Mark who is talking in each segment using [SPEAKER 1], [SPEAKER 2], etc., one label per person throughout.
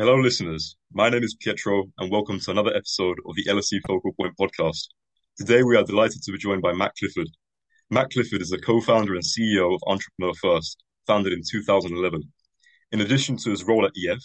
[SPEAKER 1] Hello, listeners. My name is Pietro, and welcome to another episode of the LSE Focal Point podcast. Today, we are delighted to be joined by Matt Clifford. Matt Clifford is the co-founder and CEO of Entrepreneur First, founded in 2011. In addition to his role at EF,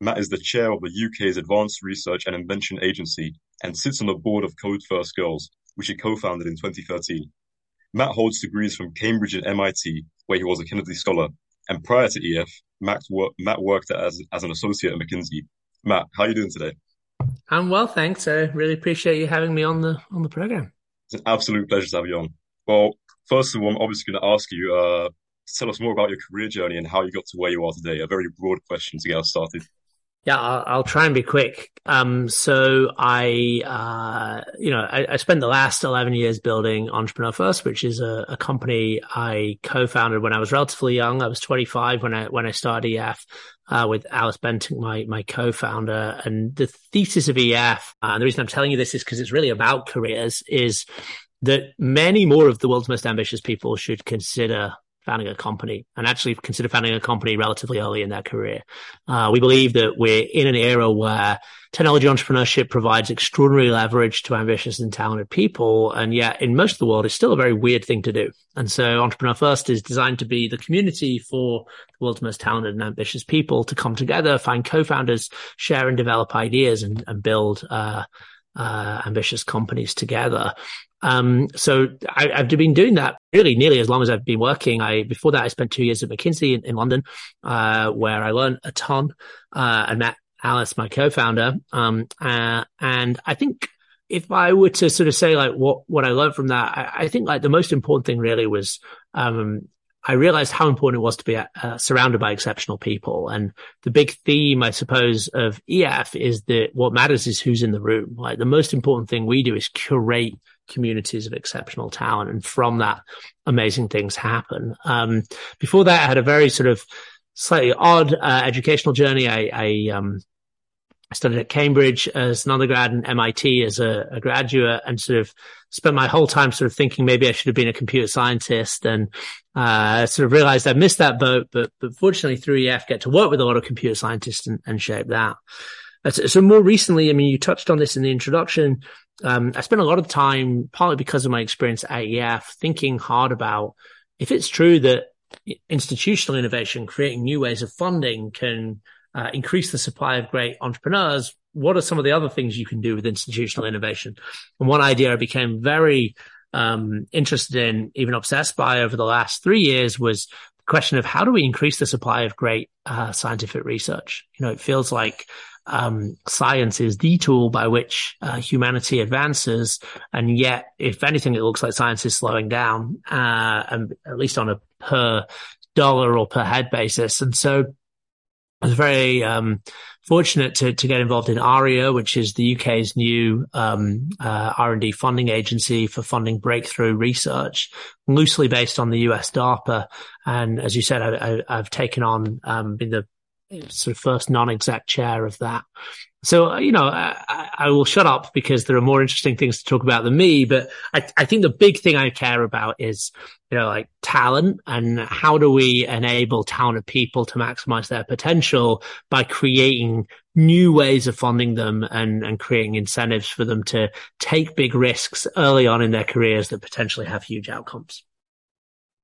[SPEAKER 1] Matt is the chair of the UK's Advanced Research and Invention Agency and sits on the board of Code First Girls, which he co-founded in 2013. Matt holds degrees from Cambridge and MIT, where he was a Kennedy Scholar, and prior to EF, Matt, wor- Matt worked as, as an associate at McKinsey. Matt, how are you doing today?
[SPEAKER 2] I'm well, thanks. I really appreciate you having me on the on the program.
[SPEAKER 1] It's an absolute pleasure to have you on. Well, first of all, I'm obviously going to ask you uh, tell us more about your career journey and how you got to where you are today. A very broad question to get us started.
[SPEAKER 2] Yeah, I'll, I'll, try and be quick. Um, so I, uh, you know, I, I, spent the last 11 years building Entrepreneur First, which is a, a, company I co-founded when I was relatively young. I was 25 when I, when I started EF, uh, with Alice Bentinck, my, my co-founder. And the thesis of EF, uh, and the reason I'm telling you this is because it's really about careers, is that many more of the world's most ambitious people should consider founding a company and actually consider founding a company relatively early in their career. Uh, we believe that we're in an era where technology entrepreneurship provides extraordinary leverage to ambitious and talented people. And yet in most of the world, it's still a very weird thing to do. And so Entrepreneur First is designed to be the community for the world's most talented and ambitious people to come together, find co-founders, share and develop ideas and, and build, uh, uh, ambitious companies together. Um, so I, have been doing that really nearly as long as I've been working. I before that I spent two years at McKinsey in, in London, uh, where I learned a ton uh, and met Alice, my co-founder. Um, uh, and I think if I were to sort of say like what what I learned from that, I, I think like the most important thing really was um, I realized how important it was to be uh, surrounded by exceptional people. And the big theme, I suppose, of EF is that what matters is who's in the room. Like the most important thing we do is curate communities of exceptional talent. And from that, amazing things happen. Um, before that, I had a very sort of slightly odd uh, educational journey. I, I um, studied at Cambridge as an undergrad and MIT as a, a, graduate and sort of spent my whole time sort of thinking maybe I should have been a computer scientist and, uh, sort of realized I missed that boat, but, but fortunately through EF get to work with a lot of computer scientists and, and shape that. So more recently, I mean, you touched on this in the introduction. Um, I spent a lot of time, partly because of my experience at EF, thinking hard about if it's true that institutional innovation, creating new ways of funding can uh, increase the supply of great entrepreneurs, what are some of the other things you can do with institutional innovation? And one idea I became very um, interested in, even obsessed by over the last three years was the question of how do we increase the supply of great uh, scientific research? You know, it feels like um, science is the tool by which uh, humanity advances, and yet, if anything, it looks like science is slowing down, uh, and at least on a per dollar or per head basis. And so, I was very um, fortunate to, to get involved in ARIA, which is the UK's new um, uh, R&D funding agency for funding breakthrough research, loosely based on the US DARPA. And as you said, I, have taken on um, been the sort of first non-exec chair of that. So, uh, you know, I, I, will shut up because there are more interesting things to talk about than me. But I, I, think the big thing I care about is, you know, like talent and how do we enable talented people to maximize their potential by creating new ways of funding them and, and creating incentives for them to take big risks early on in their careers that potentially have huge outcomes.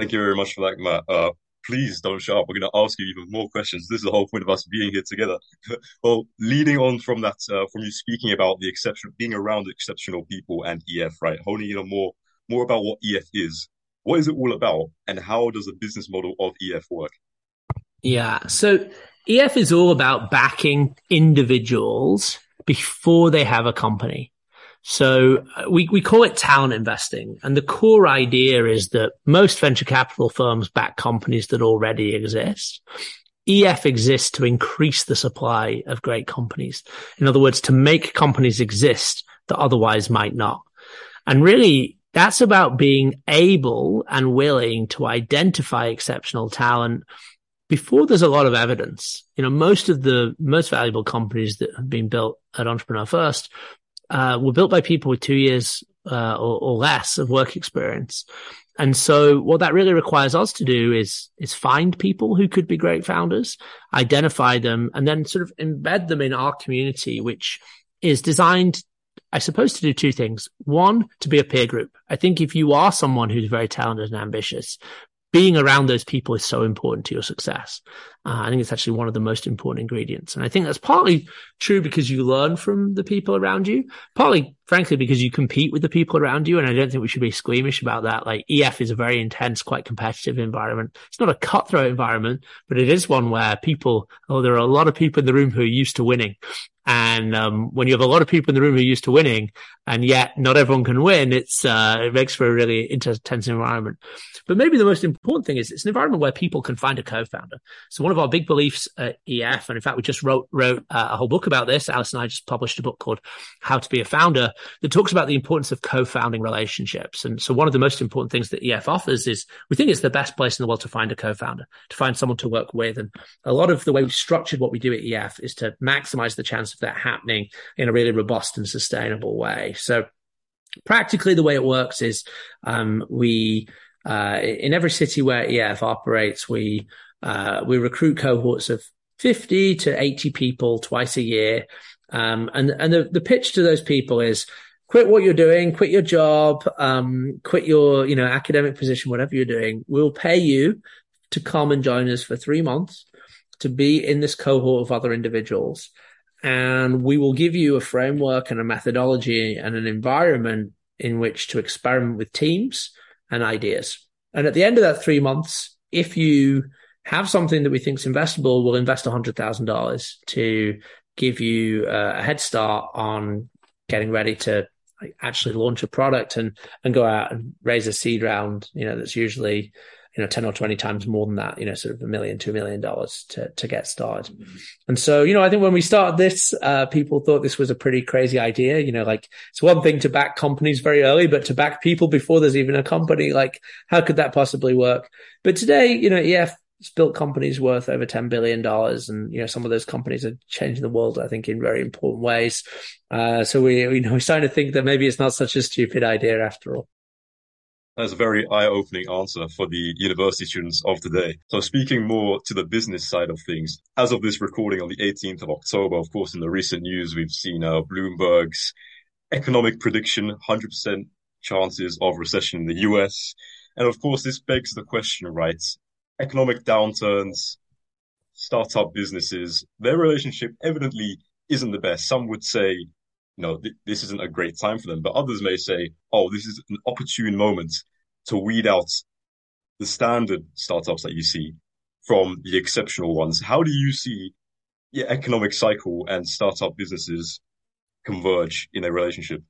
[SPEAKER 1] Thank you very much for that, Matt. Uh, please don't shut up. We're going to ask you even more questions. This is the whole point of us being here together. well, leading on from that, uh, from you speaking about the exception, being around exceptional people and EF, right? Honing in on more, more about what EF is. What is it all about, and how does the business model of EF work?
[SPEAKER 2] Yeah, so EF is all about backing individuals before they have a company. So uh, we, we call it talent investing. And the core idea is that most venture capital firms back companies that already exist. EF exists to increase the supply of great companies. In other words, to make companies exist that otherwise might not. And really that's about being able and willing to identify exceptional talent before there's a lot of evidence. You know, most of the most valuable companies that have been built at Entrepreneur First uh, were built by people with two years uh, or, or less of work experience. And so what that really requires us to do is, is find people who could be great founders, identify them, and then sort of embed them in our community, which is designed, I suppose, to do two things. One, to be a peer group. I think if you are someone who's very talented and ambitious, being around those people is so important to your success. Uh, I think it's actually one of the most important ingredients. And I think that's partly true because you learn from the people around you, partly, frankly, because you compete with the people around you. And I don't think we should be squeamish about that. Like EF is a very intense, quite competitive environment. It's not a cutthroat environment, but it is one where people, oh, there are a lot of people in the room who are used to winning. And um, when you have a lot of people in the room who are used to winning, and yet not everyone can win, it's uh, it makes for a really intense environment. But maybe the most important thing is it's an environment where people can find a co-founder. So one of our big beliefs at EF, and in fact, we just wrote wrote uh, a whole book about this. Alice and I just published a book called How to Be a Founder that talks about the importance of co-founding relationships. And so one of the most important things that EF offers is we think it's the best place in the world to find a co-founder, to find someone to work with. And a lot of the way we've structured what we do at EF is to maximize the chance of that happening in a really robust and sustainable way. So practically the way it works is um, we uh, in every city where EF operates, we uh, we recruit cohorts of 50 to 80 people twice a year. Um, and and the, the pitch to those people is quit what you're doing, quit your job, um, quit your you know academic position, whatever you're doing. We'll pay you to come and join us for three months to be in this cohort of other individuals and we will give you a framework and a methodology and an environment in which to experiment with teams and ideas. And at the end of that three months, if you have something that we think is investable, we'll invest $100,000 to give you a head start on getting ready to actually launch a product and, and go out and raise a seed round, you know, that's usually you know, 10 or 20 times more than that, you know, sort of a million, two million dollars to, to get started. And so, you know, I think when we started this, uh, people thought this was a pretty crazy idea. You know, like it's one thing to back companies very early, but to back people before there's even a company, like how could that possibly work? But today, you know, EF built companies worth over $10 billion. And, you know, some of those companies are changing the world, I think, in very important ways. Uh, so we, you know, we're starting to think that maybe it's not such a stupid idea after all.
[SPEAKER 1] That's a very eye-opening answer for the university students of today. So speaking more to the business side of things, as of this recording on the 18th of October, of course, in the recent news, we've seen uh, Bloomberg's economic prediction, 100% chances of recession in the US. And of course, this begs the question, right? Economic downturns, startup businesses, their relationship evidently isn't the best. Some would say you know, th- this isn't a great time for them. But others may say, oh, this is an opportune moment to weed out the standard startups that you see from the exceptional ones. How do you see the economic cycle and startup businesses converge in their relationship?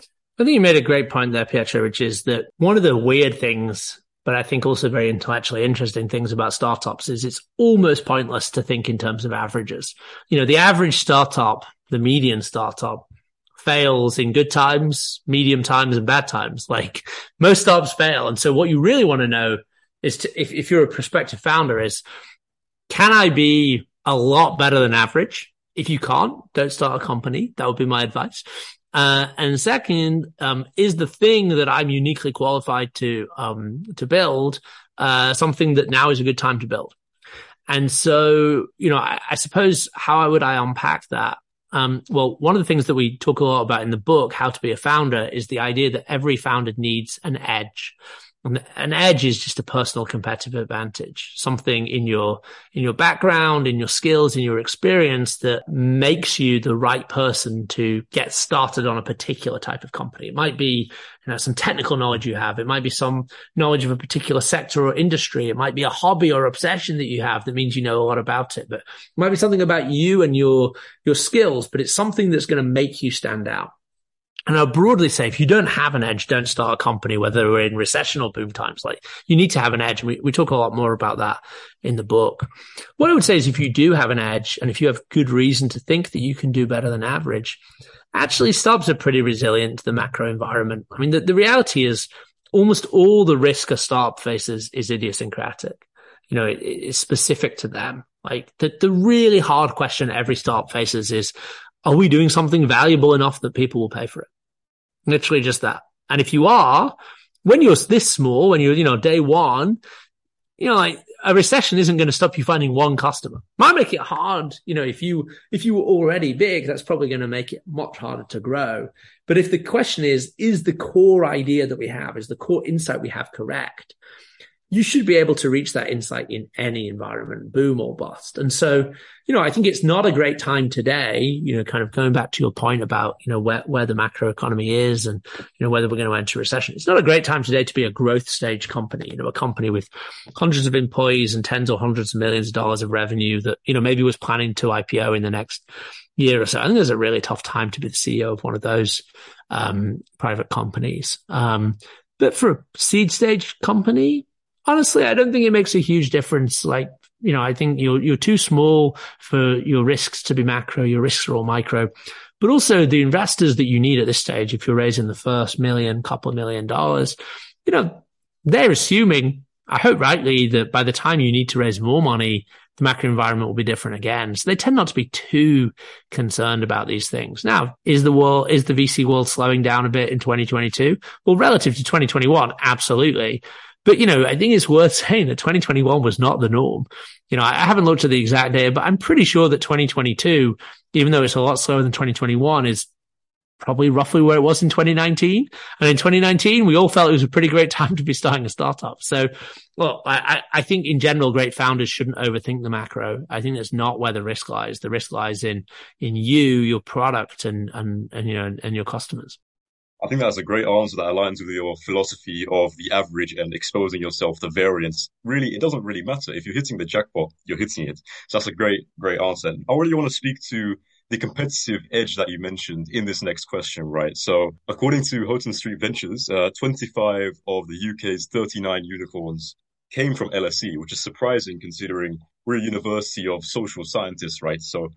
[SPEAKER 2] I think you made a great point there, Pietro, which is that one of the weird things, but I think also very intellectually interesting things about startups is it's almost pointless to think in terms of averages. You know, the average startup, the median startup fails in good times, medium times, and bad times. Like most startups fail. And so what you really want to know is to, if, if you're a prospective founder is, can I be a lot better than average? If you can't, don't start a company. That would be my advice. Uh, and second, um, is the thing that I'm uniquely qualified to, um, to build, uh, something that now is a good time to build. And so, you know, I, I suppose how would I unpack that? Um, well, one of the things that we talk a lot about in the book, How to Be a Founder, is the idea that every founder needs an edge. An edge is just a personal competitive advantage, something in your, in your background, in your skills, in your experience that makes you the right person to get started on a particular type of company. It might be, you know, some technical knowledge you have. It might be some knowledge of a particular sector or industry. It might be a hobby or obsession that you have that means you know a lot about it, but it might be something about you and your, your skills, but it's something that's going to make you stand out. And I'll broadly say, if you don't have an edge, don't start a company, whether we're in recession or boom times. Like you need to have an edge. We, we talk a lot more about that in the book. What I would say is if you do have an edge and if you have good reason to think that you can do better than average, actually startups are pretty resilient to the macro environment. I mean, the, the reality is almost all the risk a startup faces is idiosyncratic. You know, it, it's specific to them. Like the, the really hard question every startup faces is, are we doing something valuable enough that people will pay for it? Literally just that. And if you are, when you're this small, when you're, you know, day one, you know, like a recession isn't going to stop you finding one customer. Might make it hard. You know, if you, if you were already big, that's probably going to make it much harder to grow. But if the question is, is the core idea that we have, is the core insight we have correct? You should be able to reach that insight in any environment, boom or bust. And so, you know, I think it's not a great time today, you know, kind of going back to your point about, you know, where, where the macro economy is and, you know, whether we're going to enter recession. It's not a great time today to be a growth stage company, you know, a company with hundreds of employees and tens or hundreds of millions of dollars of revenue that, you know, maybe was planning to IPO in the next year or so. I think there's a really tough time to be the CEO of one of those, um, private companies. Um, but for a seed stage company, honestly, I don't think it makes a huge difference. Like, you know, I think you're, you're too small for your risks to be macro. Your risks are all micro, but also the investors that you need at this stage, if you're raising the first million, couple of million dollars, you know, they're assuming, I hope rightly that by the time you need to raise more money, the macro environment will be different again. So they tend not to be too concerned about these things. Now, is the world, is the VC world slowing down a bit in 2022? Well, relative to 2021, absolutely. But, you know, I think it's worth saying that 2021 was not the norm. You know, I haven't looked at the exact data, but I'm pretty sure that 2022, even though it's a lot slower than 2021, is probably roughly where it was in 2019. And in 2019, we all felt it was a pretty great time to be starting a startup. So, well, I, I think in general, great founders shouldn't overthink the macro. I think that's not where the risk lies. The risk lies in, in you, your product and, and, and, you know, and your customers.
[SPEAKER 1] I think that's a great answer that aligns with your philosophy of the average and exposing yourself to variance. Really, it doesn't really matter. If you're hitting the jackpot, you're hitting it. So that's a great, great answer. And I really want to speak to the competitive edge that you mentioned in this next question, right? So according to Houghton Street Ventures, uh, 25 of the UK's 39 unicorns came from LSE, which is surprising considering we're a university of social scientists, right? So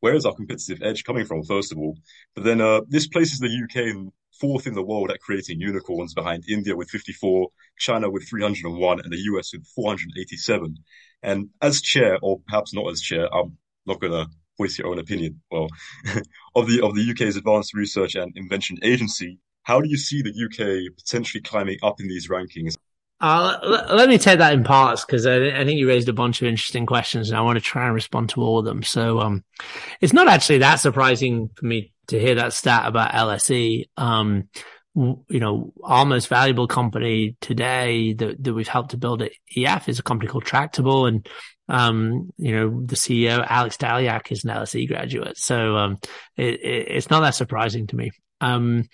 [SPEAKER 1] where is our competitive edge coming from, first of all? But then uh, this places the UK in fourth in the world at creating unicorns behind India with 54, China with 301, and the US with 487. And as chair, or perhaps not as chair, I'm not going to voice your own opinion. Well, of the of the UK's Advanced Research and Invention Agency, how do you see the UK potentially climbing up in these rankings?
[SPEAKER 2] Uh, let, let, me take that in parts because I, I, think you raised a bunch of interesting questions and I want to try and respond to all of them. So, um, it's not actually that surprising for me to hear that stat about LSE. Um, you know, our most valuable company today that, that we've helped to build at EF is a company called Tractable. And, um, you know, the CEO, Alex Dalyac is an LSE graduate. So, um, it, it, it's not that surprising to me. Um,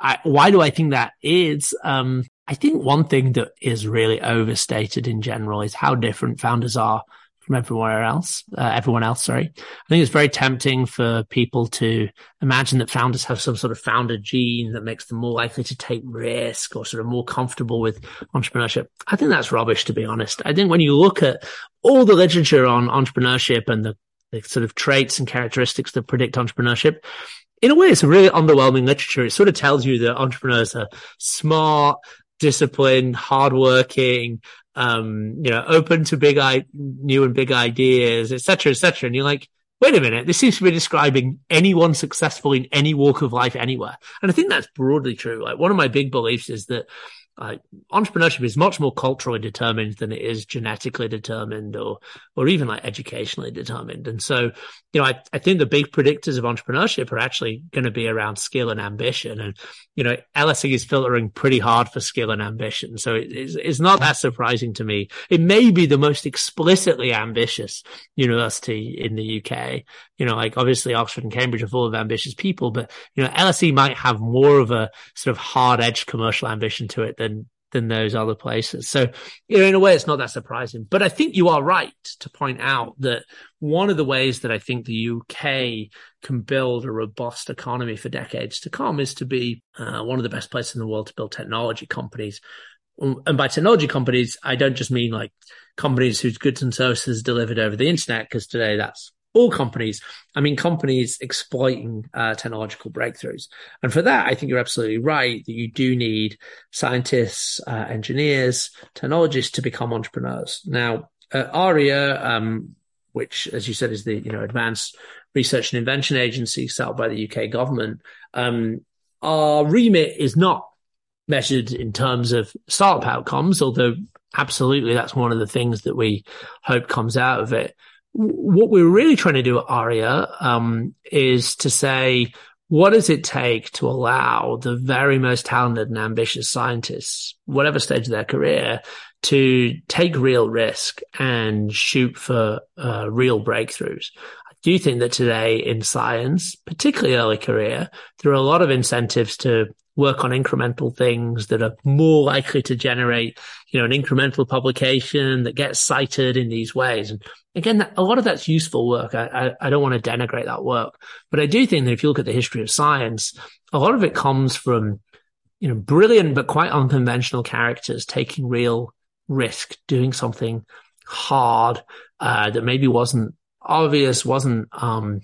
[SPEAKER 2] I, why do I think that is? Um, I think one thing that is really overstated in general is how different founders are from everywhere else, uh, everyone else, sorry. I think it's very tempting for people to imagine that founders have some sort of founder gene that makes them more likely to take risk or sort of more comfortable with entrepreneurship. I think that's rubbish, to be honest. I think when you look at all the literature on entrepreneurship and the, the sort of traits and characteristics that predict entrepreneurship, in a way, it's a really underwhelming literature. It sort of tells you that entrepreneurs are smart, disciplined, hardworking, um, you know, open to big, I- new and big ideas, etc., etc. And you're like, wait a minute, this seems to be describing anyone successful in any walk of life anywhere. And I think that's broadly true. Like one of my big beliefs is that entrepreneurship is much more culturally determined than it is genetically determined or or even like educationally determined. And so, you know, I, I think the big predictors of entrepreneurship are actually going to be around skill and ambition. And, you know, LSE is filtering pretty hard for skill and ambition. So it, it's, it's not that surprising to me. It may be the most explicitly ambitious university in the UK. You know, like obviously Oxford and Cambridge are full of ambitious people, but, you know, LSE might have more of a sort of hard edged commercial ambition to it than than those other places. So, you know, in a way, it's not that surprising. But I think you are right to point out that one of the ways that I think the UK can build a robust economy for decades to come is to be uh, one of the best places in the world to build technology companies. And by technology companies, I don't just mean like companies whose goods and services delivered over the internet, because today that's all companies. I mean, companies exploiting uh, technological breakthroughs. And for that, I think you're absolutely right that you do need scientists, uh, engineers, technologists to become entrepreneurs. Now, uh, ARIA, um, which, as you said, is the you know advanced research and invention agency set up by the UK government, um, our remit is not measured in terms of startup outcomes, although absolutely that's one of the things that we hope comes out of it. What we're really trying to do at Aria um, is to say, what does it take to allow the very most talented and ambitious scientists, whatever stage of their career, to take real risk and shoot for uh, real breakthroughs? I do think that today in science, particularly early career, there are a lot of incentives to work on incremental things that are more likely to generate, you know, an incremental publication that gets cited in these ways. And again, a lot of that's useful work. I, I, I, don't want to denigrate that work, but I do think that if you look at the history of science, a lot of it comes from, you know, brilliant but quite unconventional characters taking real risk, doing something hard uh, that maybe wasn't obvious, wasn't um,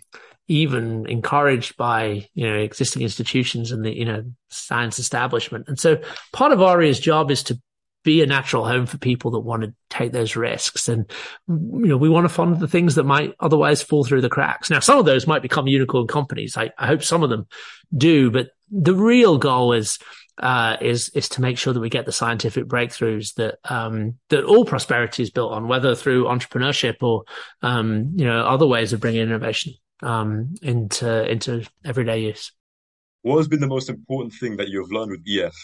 [SPEAKER 2] even encouraged by you know existing institutions and the you know science establishment. And so part of Aria's job is to be a natural home for people that want to take those risks. And, you know, we want to fund the things that might otherwise fall through the cracks. Now, some of those might become unicorn companies. I, I hope some of them do, but the real goal is, uh, is, is to make sure that we get the scientific breakthroughs that, um, that all prosperity is built on, whether through entrepreneurship or, um, you know, other ways of bringing innovation um, into into everyday use.
[SPEAKER 1] What has been the most important thing that you have learned with EF,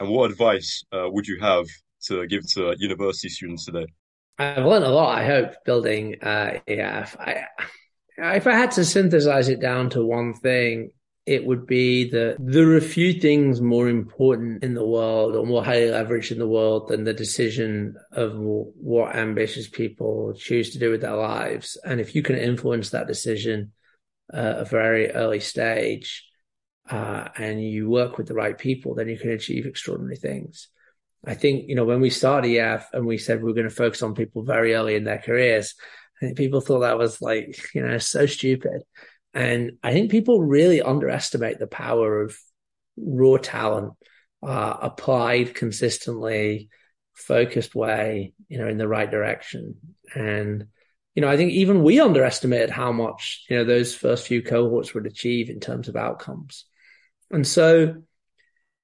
[SPEAKER 1] and what advice uh, would you have to give to university students today?
[SPEAKER 2] I've learned a lot. I hope building uh, EF. I, if I had to synthesize it down to one thing, it would be that there are a few things more important in the world or more highly leveraged in the world than the decision of what ambitious people choose to do with their lives. And if you can influence that decision, uh, a very early stage uh, and you work with the right people, then you can achieve extraordinary things. I think, you know, when we started EF and we said we are going to focus on people very early in their careers, I think people thought that was like, you know, so stupid. And I think people really underestimate the power of raw talent uh, applied consistently, focused way, you know, in the right direction. And you know, I think even we underestimated how much, you know, those first few cohorts would achieve in terms of outcomes. And so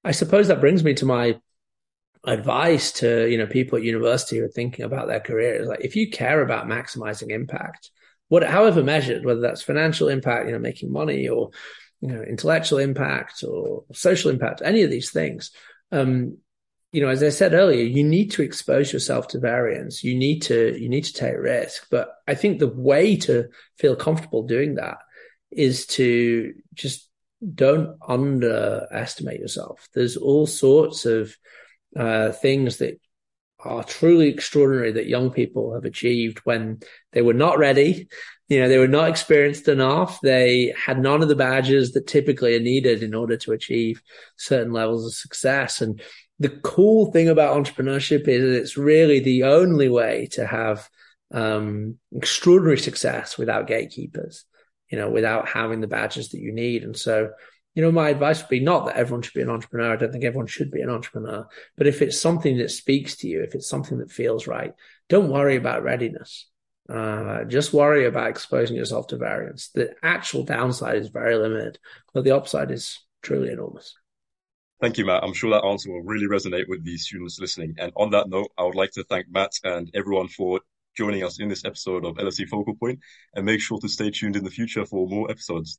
[SPEAKER 2] I suppose that brings me to my advice to, you know, people at university who are thinking about their careers. Like if you care about maximizing impact, what, however measured, whether that's financial impact, you know, making money or, you know, intellectual impact or social impact, any of these things, um, you know, as I said earlier, you need to expose yourself to variance. You need to, you need to take risk. But I think the way to feel comfortable doing that is to just don't underestimate yourself. There's all sorts of uh, things that are truly extraordinary that young people have achieved when they were not ready. You know, they were not experienced enough. They had none of the badges that typically are needed in order to achieve certain levels of success. And the cool thing about entrepreneurship is that it's really the only way to have um, extraordinary success without gatekeepers, you know, without having the badges that you need. And so, you know, my advice would be not that everyone should be an entrepreneur. I don't think everyone should be an entrepreneur, but if it's something that speaks to you, if it's something that feels right, don't worry about readiness. Uh, just worry about exposing yourself to variance. The actual downside is very limited, but the upside is truly enormous.
[SPEAKER 1] Thank you, Matt. I'm sure that answer will really resonate with the students listening. And on that note, I would like to thank Matt and everyone for joining us in this episode of LSE Focal Point and make sure to stay tuned in the future for more episodes.